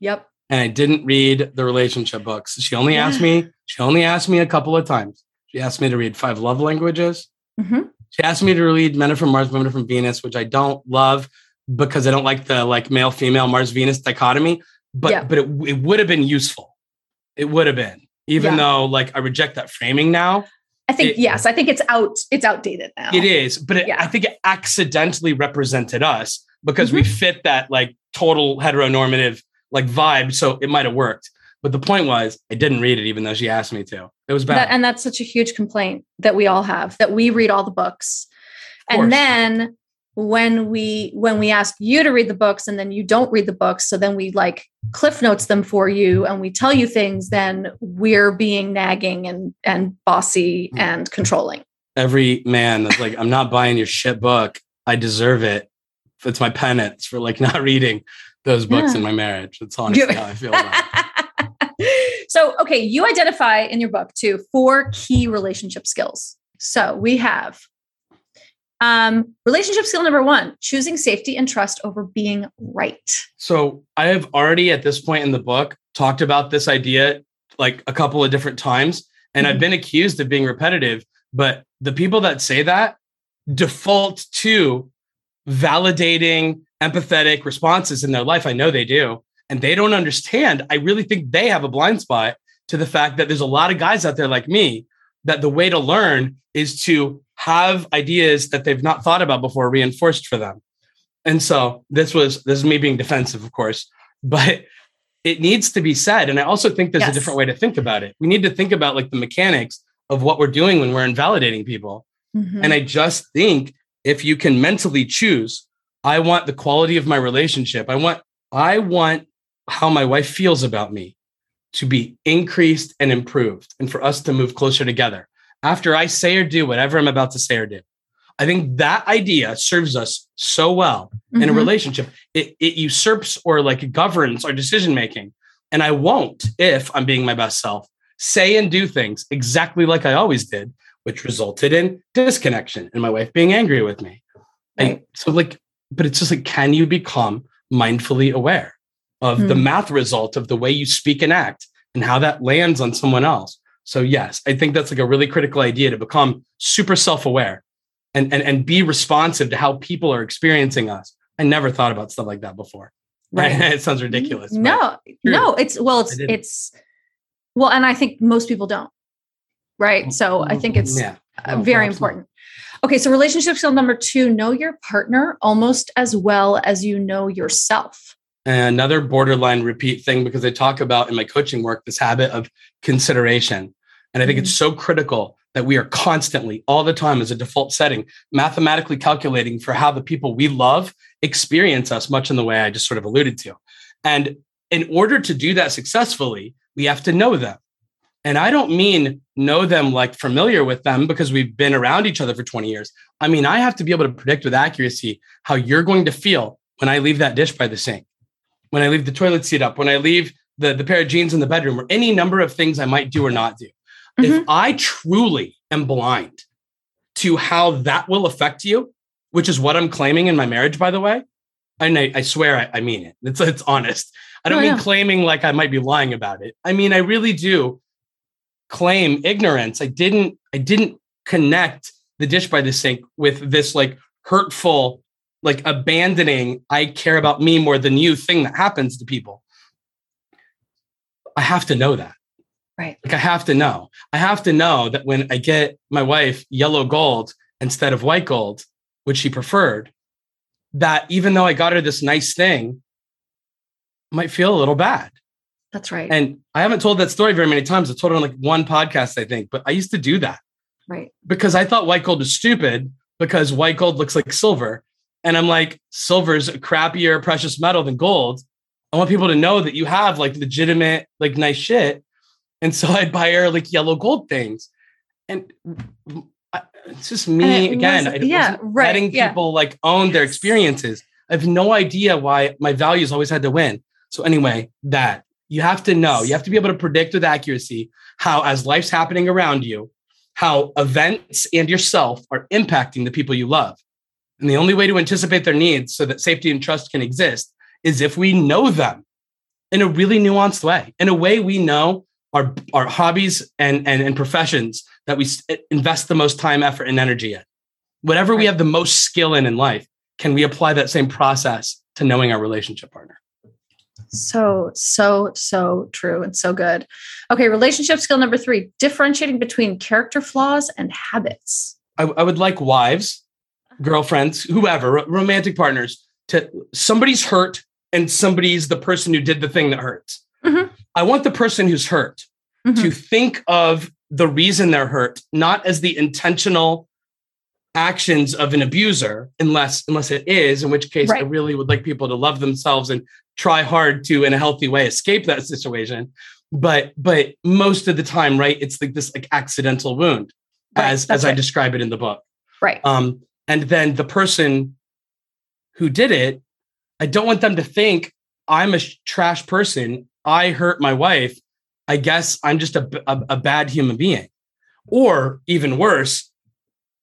Yep. And I didn't read the relationship books. She only asked me, she only asked me a couple of times she asked me to read Five Love Languages. Mm-hmm. She asked me to read Men Are From Mars, Women Are From Venus, which I don't love because I don't like the like male female Mars Venus dichotomy. But yeah. but it, it would have been useful. It would have been, even yeah. though like I reject that framing now. I think it, yes, I think it's out. It's outdated now. It is, but it, yeah. I think it accidentally represented us because mm-hmm. we fit that like total heteronormative like vibe. So it might have worked. But the point was, I didn't read it, even though she asked me to. It was bad. That, and that's such a huge complaint that we all have that we read all the books. And then when we when we ask you to read the books and then you don't read the books so then we like cliff notes them for you and we tell you things then we're being nagging and and bossy hmm. and controlling every man that's like i'm not buying your shit book i deserve it it's my penance for like [LAUGHS] not reading those books yeah. in my marriage that's [LAUGHS] honestly how i feel about it so, okay, you identify in your book too four key relationship skills. So we have um, relationship skill number one choosing safety and trust over being right. So I have already at this point in the book talked about this idea like a couple of different times, and mm-hmm. I've been accused of being repetitive. But the people that say that default to validating empathetic responses in their life. I know they do and they don't understand. I really think they have a blind spot to the fact that there's a lot of guys out there like me that the way to learn is to have ideas that they've not thought about before reinforced for them. And so this was this is me being defensive, of course, [LAUGHS] but it needs to be said. And I also think there's yes. a different way to think about it. We need to think about like the mechanics of what we're doing when we're invalidating people. Mm-hmm. And I just think if you can mentally choose, I want the quality of my relationship. I want I want how my wife feels about me to be increased and improved and for us to move closer together after I say or do whatever I'm about to say or do. I think that idea serves us so well mm-hmm. in a mm-hmm. relationship. It, it usurps or like governs our decision making. And I won't, if I'm being my best self, say and do things exactly like I always did, which resulted in disconnection and my wife being angry with me. Right. And so, like, but it's just like, can you become mindfully aware? Of mm. the hmm. math result of the way you speak and act and how that lands on someone else. So yes, I think that's like a really critical idea to become super self-aware and, and, and be responsive to how people are experiencing us. I never thought about stuff like that before. [LAUGHS] Right. it sounds ridiculous. No, no, it's well, it's it's well, and I think most people don't. Right. So I think it's yeah. Oh, very important. Okay, so relationship skill number two know your partner almost as well as you know yourself. And another borderline repeat thing because I talk about in my coaching work this habit of consideration. And I think mm-hmm. it's so critical that we are constantly, all the time, as a default setting, mathematically calculating for how the people we love experience us, much in the way I just sort of alluded to. And in order to do that successfully, we have to know them. And I don't mean know them like familiar with them because we've been around each other for 20 years. I mean, I have to be able to predict with accuracy how you're going to feel when I leave that dish by the sink, when I leave the toilet seat up, when I leave the, the pair of jeans in the bedroom, or any number of things I might do or not do. Mm-hmm. If I truly am blind to how that will affect you, which is what I'm claiming in my marriage, by the way, and I, I swear I, I, mean it. It's, it's honest. I don't oh, mean yeah. claiming like I might be lying about it. I mean, I really do claim ignorance. I didn't I didn't connect the dish by the sink with this like hurtful like abandoning I care about me more than you thing that happens to people. I have to know that. Right. Like I have to know. I have to know that when I get my wife yellow gold instead of white gold, which she preferred, that even though I got her this nice thing, I might feel a little bad. That's right. And I haven't told that story very many times. I told it on like one podcast, I think, but I used to do that. Right. Because I thought white gold was stupid because white gold looks like silver. And I'm like, silver's a crappier precious metal than gold. I want people to know that you have like legitimate, like nice shit. And so [LAUGHS] I'd buy her like yellow gold things. And it's just me it again. Was, yeah, right. Letting yeah. people like own their experiences. I have no idea why my values always had to win. So anyway, that you have to know, you have to be able to predict with accuracy how, as life's happening around you, how events and yourself are impacting the people you love. And the only way to anticipate their needs so that safety and trust can exist is if we know them in a really nuanced way, in a way we know our, our hobbies and, and, and professions that we invest the most time, effort, and energy in. Whatever right. we have the most skill in in life, can we apply that same process to knowing our relationship partner? So, so, so true and so good. Okay, relationship skill number three differentiating between character flaws and habits. I, I would like wives, girlfriends, whoever, romantic partners to somebody's hurt and somebody's the person who did the thing that hurts. Mm-hmm. I want the person who's hurt mm-hmm. to think of the reason they're hurt, not as the intentional actions of an abuser unless unless it is in which case right. i really would like people to love themselves and try hard to in a healthy way escape that situation but but most of the time right it's like this like accidental wound right. as That's as right. i describe it in the book right um and then the person who did it i don't want them to think i'm a trash person i hurt my wife i guess i'm just a, a, a bad human being or even worse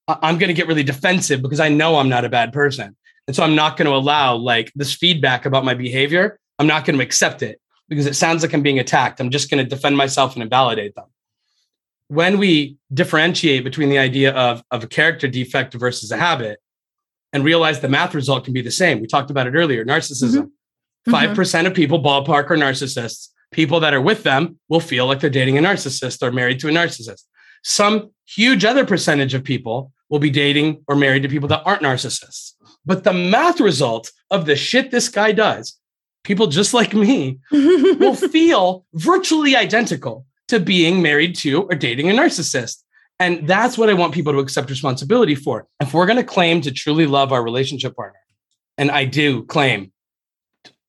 i'm going to get really defensive because i know i'm not a bad person and so I'm not going to allow like this feedback about my behavior. I'm not going to accept it because it sounds like I'm being attacked. I'm just going to defend myself and invalidate them. When we differentiate between the idea of, of a character defect versus a habit and realize the math result can be the same, we talked about it earlier narcissism. Mm-hmm. 5% mm-hmm. of people, ballpark, are narcissists. People that are with them will feel like they're dating a narcissist or married to a narcissist. Some huge other percentage of people will be dating or married to people that aren't narcissists. But the math result of the shit this guy does, people just like me [LAUGHS] will feel virtually identical to being married to or dating a narcissist. And that's what I want people to accept responsibility for. If we're going to claim to truly love our relationship partner, and I do claim,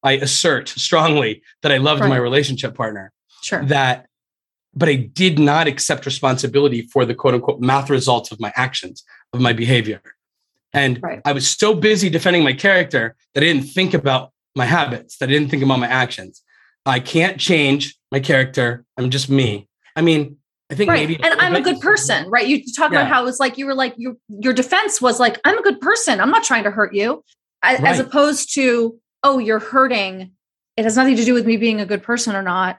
I assert strongly that I loved right. my relationship partner. Sure. That, but I did not accept responsibility for the quote unquote math results of my actions, of my behavior. And right. I was so busy defending my character that I didn't think about my habits, that I didn't think about my actions. I can't change my character. I'm just me. I mean, I think right. maybe and I'm a good person, right? You talk yeah. about how it's like you were like your your defense was like, I'm a good person. I'm not trying to hurt you. As, right. as opposed to, oh, you're hurting. It has nothing to do with me being a good person or not.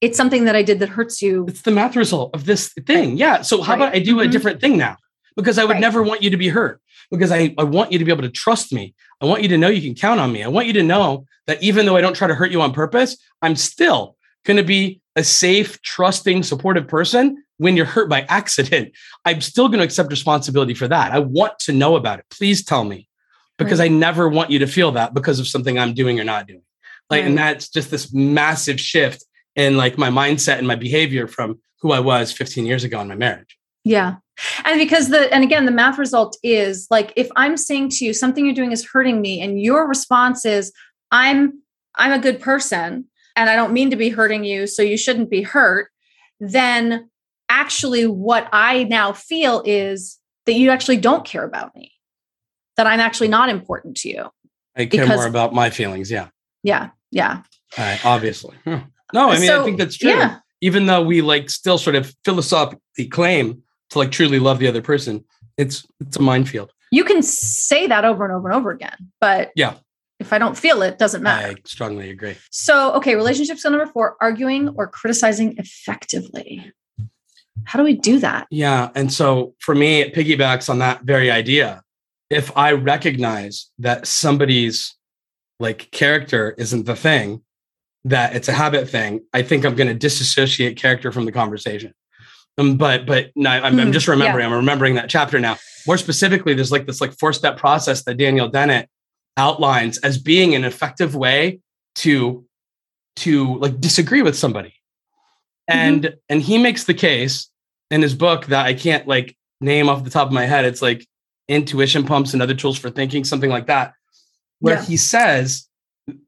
It's something that I did that hurts you. It's the math result of this thing. Yeah. So how right. about I do a mm-hmm. different thing now? because I would never want you to be hurt because I, I want you to be able to trust me. I want you to know you can count on me. I want you to know that even though I don't try to hurt you on purpose, I'm still going to be a safe, trusting, supportive person when you're hurt by [LAUGHS] accident. I'm still going to accept responsibility for that. I want to know about it. Please tell me because I never want you to feel that because of something I'm doing or not doing. Like, and that's just this massive shift in like my mindset and my behavior from who I was 15 years ago in my marriage. Yeah. And because the, and again, the math result is like, if I'm saying to you, something you're doing is hurting me, and your response is, I'm, I'm a good person and I don't mean to be hurting you, so you shouldn't be hurt, then actually what I now feel is that you actually don't care about me, that I'm actually not important to you. I care Because- more about my feelings. Yeah. Yeah. Yeah. Uh, obviously. Huh. [LAUGHS] No, I mean, I think that's true. Yeah. Even though we like still sort of philosophically claim to like truly love the other person, it's it's a minefield. You can say that over and over and over again, but Yeah. if I don't feel it, doesn't matter. I strongly agree. So, okay, relationship skill number four arguing or criticizing effectively. How do we do that? Yeah. And so for me, it piggybacks on that very idea. If I recognize that somebody's like character isn't the thing, that it's a habit thing, I think I'm going to disassociate character from the conversation. Um, but but no, I'm, I'm Mm, just remembering. I'm remembering that chapter now. More specifically, there's like this like four step process that Daniel Dennett outlines as being an effective way to to like disagree with somebody and and he makes the case in his book that i can't like name off the top of my head it's like intuition pumps and other tools for thinking something like that where Yeah. he says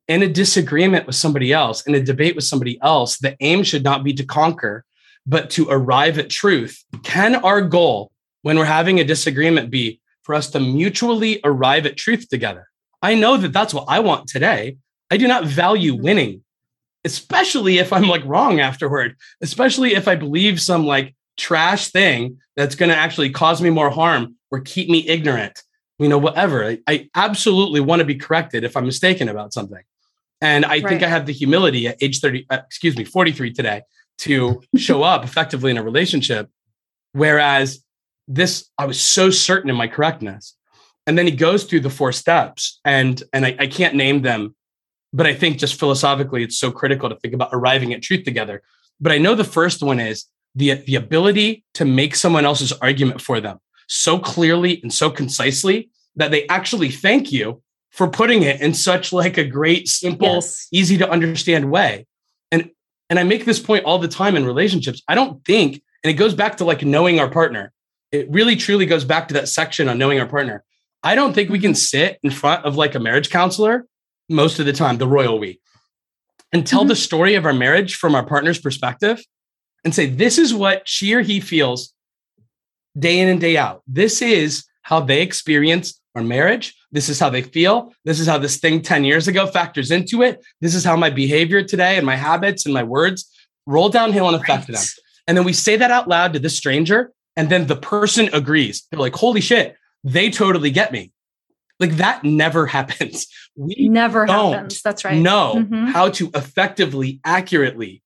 in a disagreement with somebody else in a debate with somebody else the aim should not be to conquer but to arrive at truth can our goal when we're having a disagreement be for us to mutually arrive at truth together? I know that that's what i want today. I do not value winning especially if i'm like wrong afterward especially if i believe some like trash thing that's going to actually cause me more harm or keep me ignorant you know whatever. I, I absolutely want to be corrected if i'm mistaken about something. And i think i have the humility at age 30 uh, excuse me 43 today to show up effectively in a relationship. Whereas this i was so certain in my correctness. And then he goes through the four steps and and I, I can't name them but i think just philosophically it's so critical to think about arriving at truth together. But i know the first one is the the ability to make someone else's argument for them so clearly and so concisely that they actually thank you for putting it in such like a great simple Yes. easy to understand way and i make this point all the time in relationships. I don't think and it goes back to like knowing our partner. It really truly goes back to that section on knowing our partner. I don't think we can sit in front of like a marriage counselor most of the time the royal we and tell Mhm. the story of our marriage from our partner's perspective and say this is what she or he feels day in and day out. This is how they experience our marriage this is how they feel this is how this thing 10 years ago factors into it this is how my behavior today and my habits and my words roll downhill and affect them and then we say that out loud to this stranger and then the person agrees they're like holy shit they totally get me like that never [LAUGHS] happens we Never don't happens. That's right. know Mhm. how to effectively, accurately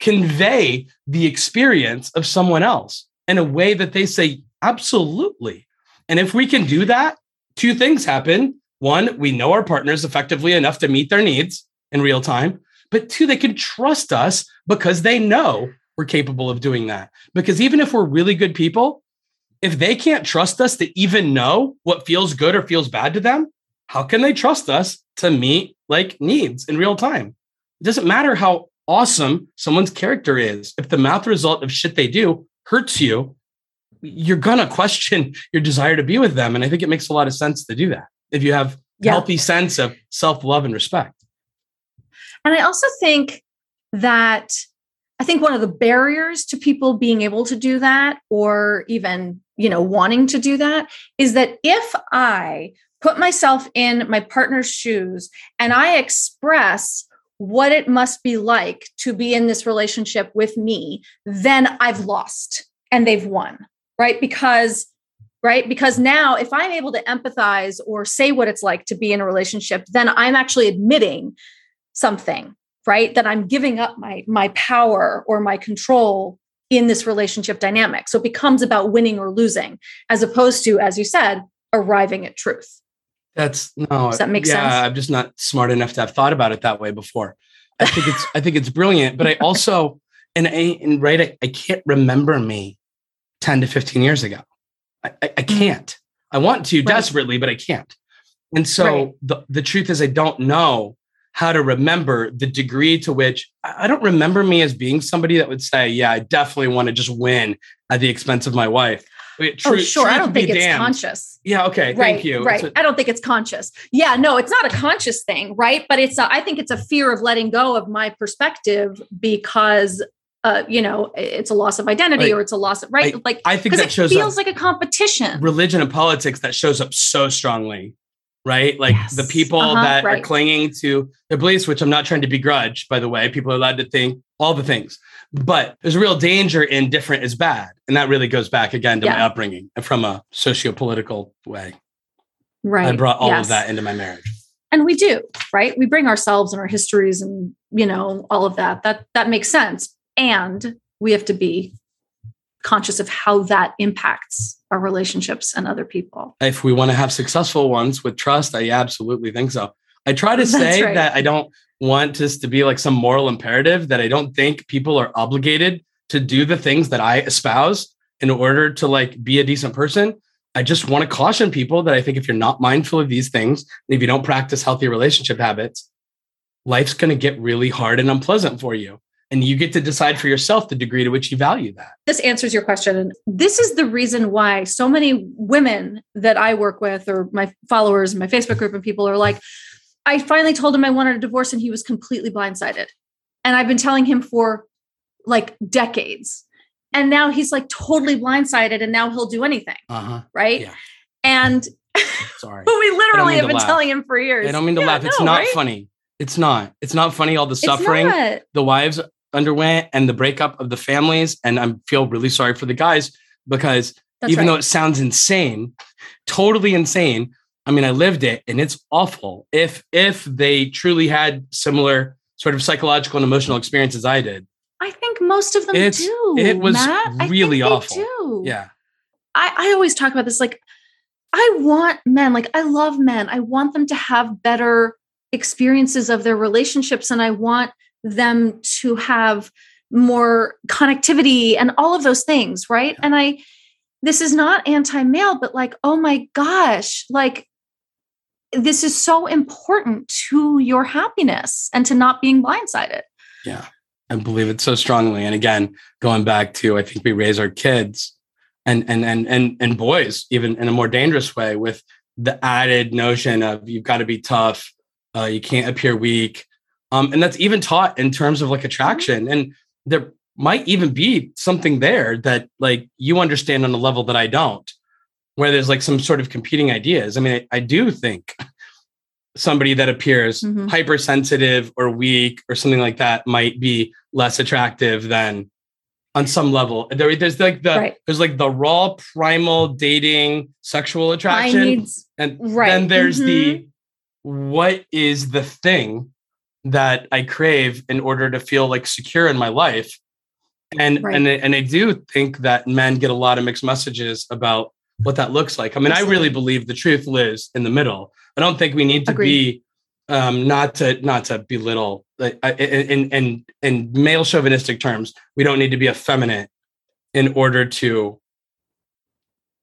convey the experience of someone else in a way that they say, absolutely. And if we can do that, two things happen. One, we know our partners effectively enough to meet their needs in real time. But two, they can trust us because they know we're capable of doing that. Because even if we're really good people, if they can't trust us to even know what feels good or feels bad to them, how can they trust us to meet like needs in real time? It doesn't matter how awesome someone's character is. If the math result of shit they do hurts you, you're gonna question your desire to be with them. And I think it makes a lot of sense to do that if you have Yeah. healthy sense of self-love and respect. And I also think that I think one of the barriers to people being able to do that or even, you know, wanting to do that is that if I put myself in my partner's shoes and I express what it must be like to be in this relationship with me, then I've lost and they've won, right? Because right? Because now if I'm able to empathize or say what it's like to be in a relationship, then I'm actually admitting something, right? That I'm giving up my my power or my control in this relationship dynamic. So it becomes about winning or losing, as opposed to, as you said, arriving at truth. That's no. Does that make yeah, sense? I'm just not smart enough to have thought about it that way before. I think it's I think it's brilliant, but I also and I and right I, I can't remember me 10 to 15 years ago. I, I, I mm-hmm. can't. I want to Right. desperately, but I can't. And so Right. the, the truth is I don't know how to remember the degree to which I don't remember me as being somebody that would say, yeah, I definitely want to just win at the expense of my wife. I mean, oh, sure. I don't think it's damned. conscious. Yeah, okay. right, Thank you. Right. So- I don't think it's conscious. Yeah, no, it's not a conscious thing, right? But it's a, I think it's a fear of letting go of my perspective because uh, you know, it's a loss of identity Right. or it's a loss of right. like I think that it shows feels like a competition. religion and politics that shows up so strongly, right? Like Yes. the people Uh-huh, that right. are clinging to their beliefs, which I'm not trying to begrudge, by the way. People are allowed to think all the things, but there's a real danger in different is bad. And that really goes back again to my Yeah. upbringing from a socio-political way. right. I brought all yes. of that into my marriage. and we do right we bring ourselves and our histories and you know all of that that that makes sense and we have to be conscious of how that impacts our relationships and other people If we want to have successful ones with trust, I absolutely think so. I try to say right. that I don't want this to be like some moral imperative that I don't think people are obligated to do the things that I espouse in order to like be a decent person. I just want to caution people that I think if you're not mindful of these things, and if you don't practice healthy relationship habits, life's going to get really hard and unpleasant for you. And you get to decide for yourself the degree to which you value that. this answers your question and this is the reason why so many women that i work with or my followers in my facebook group and people are like i finally told him i wanted a divorce and he was completely blindsided and i've been telling him for like decades and now he's like totally blindsided and now he'll do anything Uh huh. right Yeah. and [LAUGHS] Sorry. But [LAUGHS] we literally have been laugh. telling him for years I don't mean to Yeah, laugh. It's no, not right? funny. It's not. It's not funny. All the suffering the wives underwent and the breakup of the families. And I feel really sorry for the guys because That's even though it sounds insane, totally insane. I mean, I lived it and it's awful. If if they truly had similar sort of psychological and emotional experiences I did. i think most of them It's- do it was Matt. Really awful. do. Yeah. I, I always talk about this like I want men, like I love men. I want them to have better experiences of their relationships and I want them to have more connectivity and all of those things, right? And I this is not anti-male, but like, oh my gosh, like this is so important to your happiness and to not being blindsided. Yeah. I believe it so strongly. And again, going back to I think we raise our kids and and and and and boys even in a more dangerous way with the added notion of you've got to be tough, uh, you can't appear weak. Um, and that's even taught in terms of like attraction. And there might even be something there that like you understand on a level that I don't, where there's like some sort of competing ideas. I mean, I, I do think somebody that appears Mhm. hypersensitive or weak or something like that might be less attractive than on some level. There, there's like the Right. there's like the raw primal dating sexual attraction, needs and right. then there's Mhm. the what is the thing that I crave in order to feel like secure in my life. And Right. and I- and I do think that men get a lot of mixed messages about what that looks like. I mean, I really believe the truth lives in the middle. I don't think we need to Agreed. be um, not to not to belittle like, in in in male chauvinistic terms. We don't need to be effeminate in order to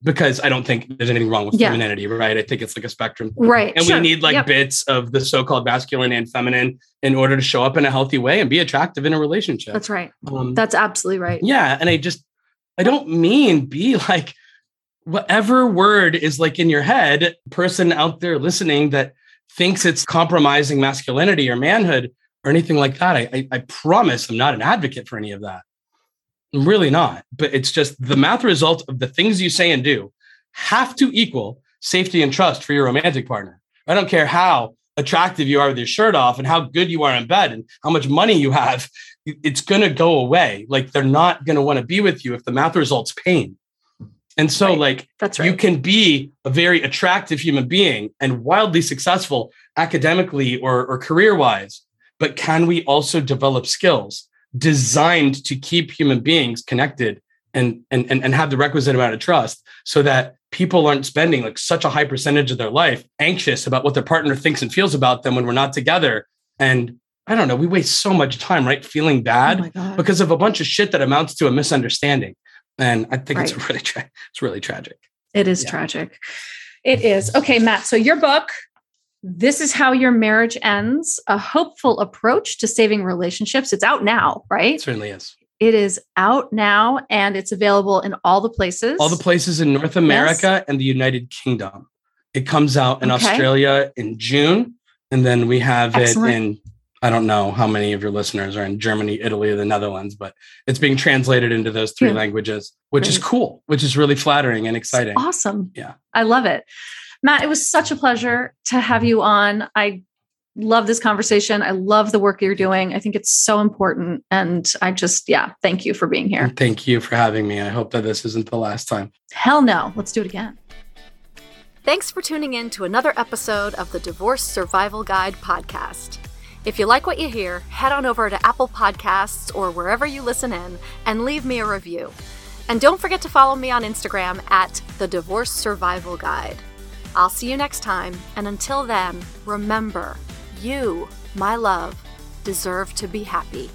because I don't think there's anything wrong with Yeah. femininity, right? I think it's like a spectrum. right. And sure. we need like Yep. bits of the so-called masculine and feminine in order to show up in a healthy way and be attractive in a relationship. That's right. Um, That's absolutely right. yeah, and I just I don't mean be [LAUGHS] like whatever word is like in your head, person out there listening that thinks it's compromising masculinity or manhood or anything like that. I, I, I promise I'm not an advocate for any of that. Really not. But it's just the math result of the things you say and do have to equal safety and trust for your romantic partner. I don't care how attractive you are with your shirt off and how good you are in bed and how much money you have. [LAUGHS] It's going to go away. Like they're not going to want to be with you if the math results pain. And so, Right. like, That's right. you can be a very attractive human being and wildly successful academically or, or career wise, but can we also develop skills designed to keep human beings connected and, and, and, and have the requisite amount of trust so that people aren't spending like such a high percentage of their life anxious about what their partner thinks and feels about them when we're not together. And I don't know, we waste so much time, right? Feeling bad oh because of a bunch of shit that amounts to a misunderstanding. And I think right. it's really tra- it's really tragic. It is yeah. tragic. It is. Okay, Matt. So your book, This is How Your Marriage Ends, a hopeful approach to saving relationships. It's out now, right? It certainly is. It is out now and it's available in all the places. All the places in North America yes. and the United Kingdom. It comes out in okay. Australia in June. And then we have Excellent. it in, I don't know how many of your listeners are in Germany, Italy, or the Netherlands, but it's being translated into those three yeah. languages, which Great. is cool, which is really flattering and exciting. It's awesome. Yeah. I love it. Matt, it was such a pleasure to have you on. I love this conversation. I love the work you're doing. I think it's so important. And I just, yeah, thank you for being here. Thank you for having me. I hope that this isn't the last time. Hell no. Let's do it again. Thanks for tuning in to another episode of the Divorce Survival Guide podcast. If you like what you hear, head on over to Apple Podcasts or wherever you listen in and leave me a review. And don't forget to follow me on Instagram at the Divorce Survival Guide. I'll see you next time, and until then, remember you, my love, deserve to be happy.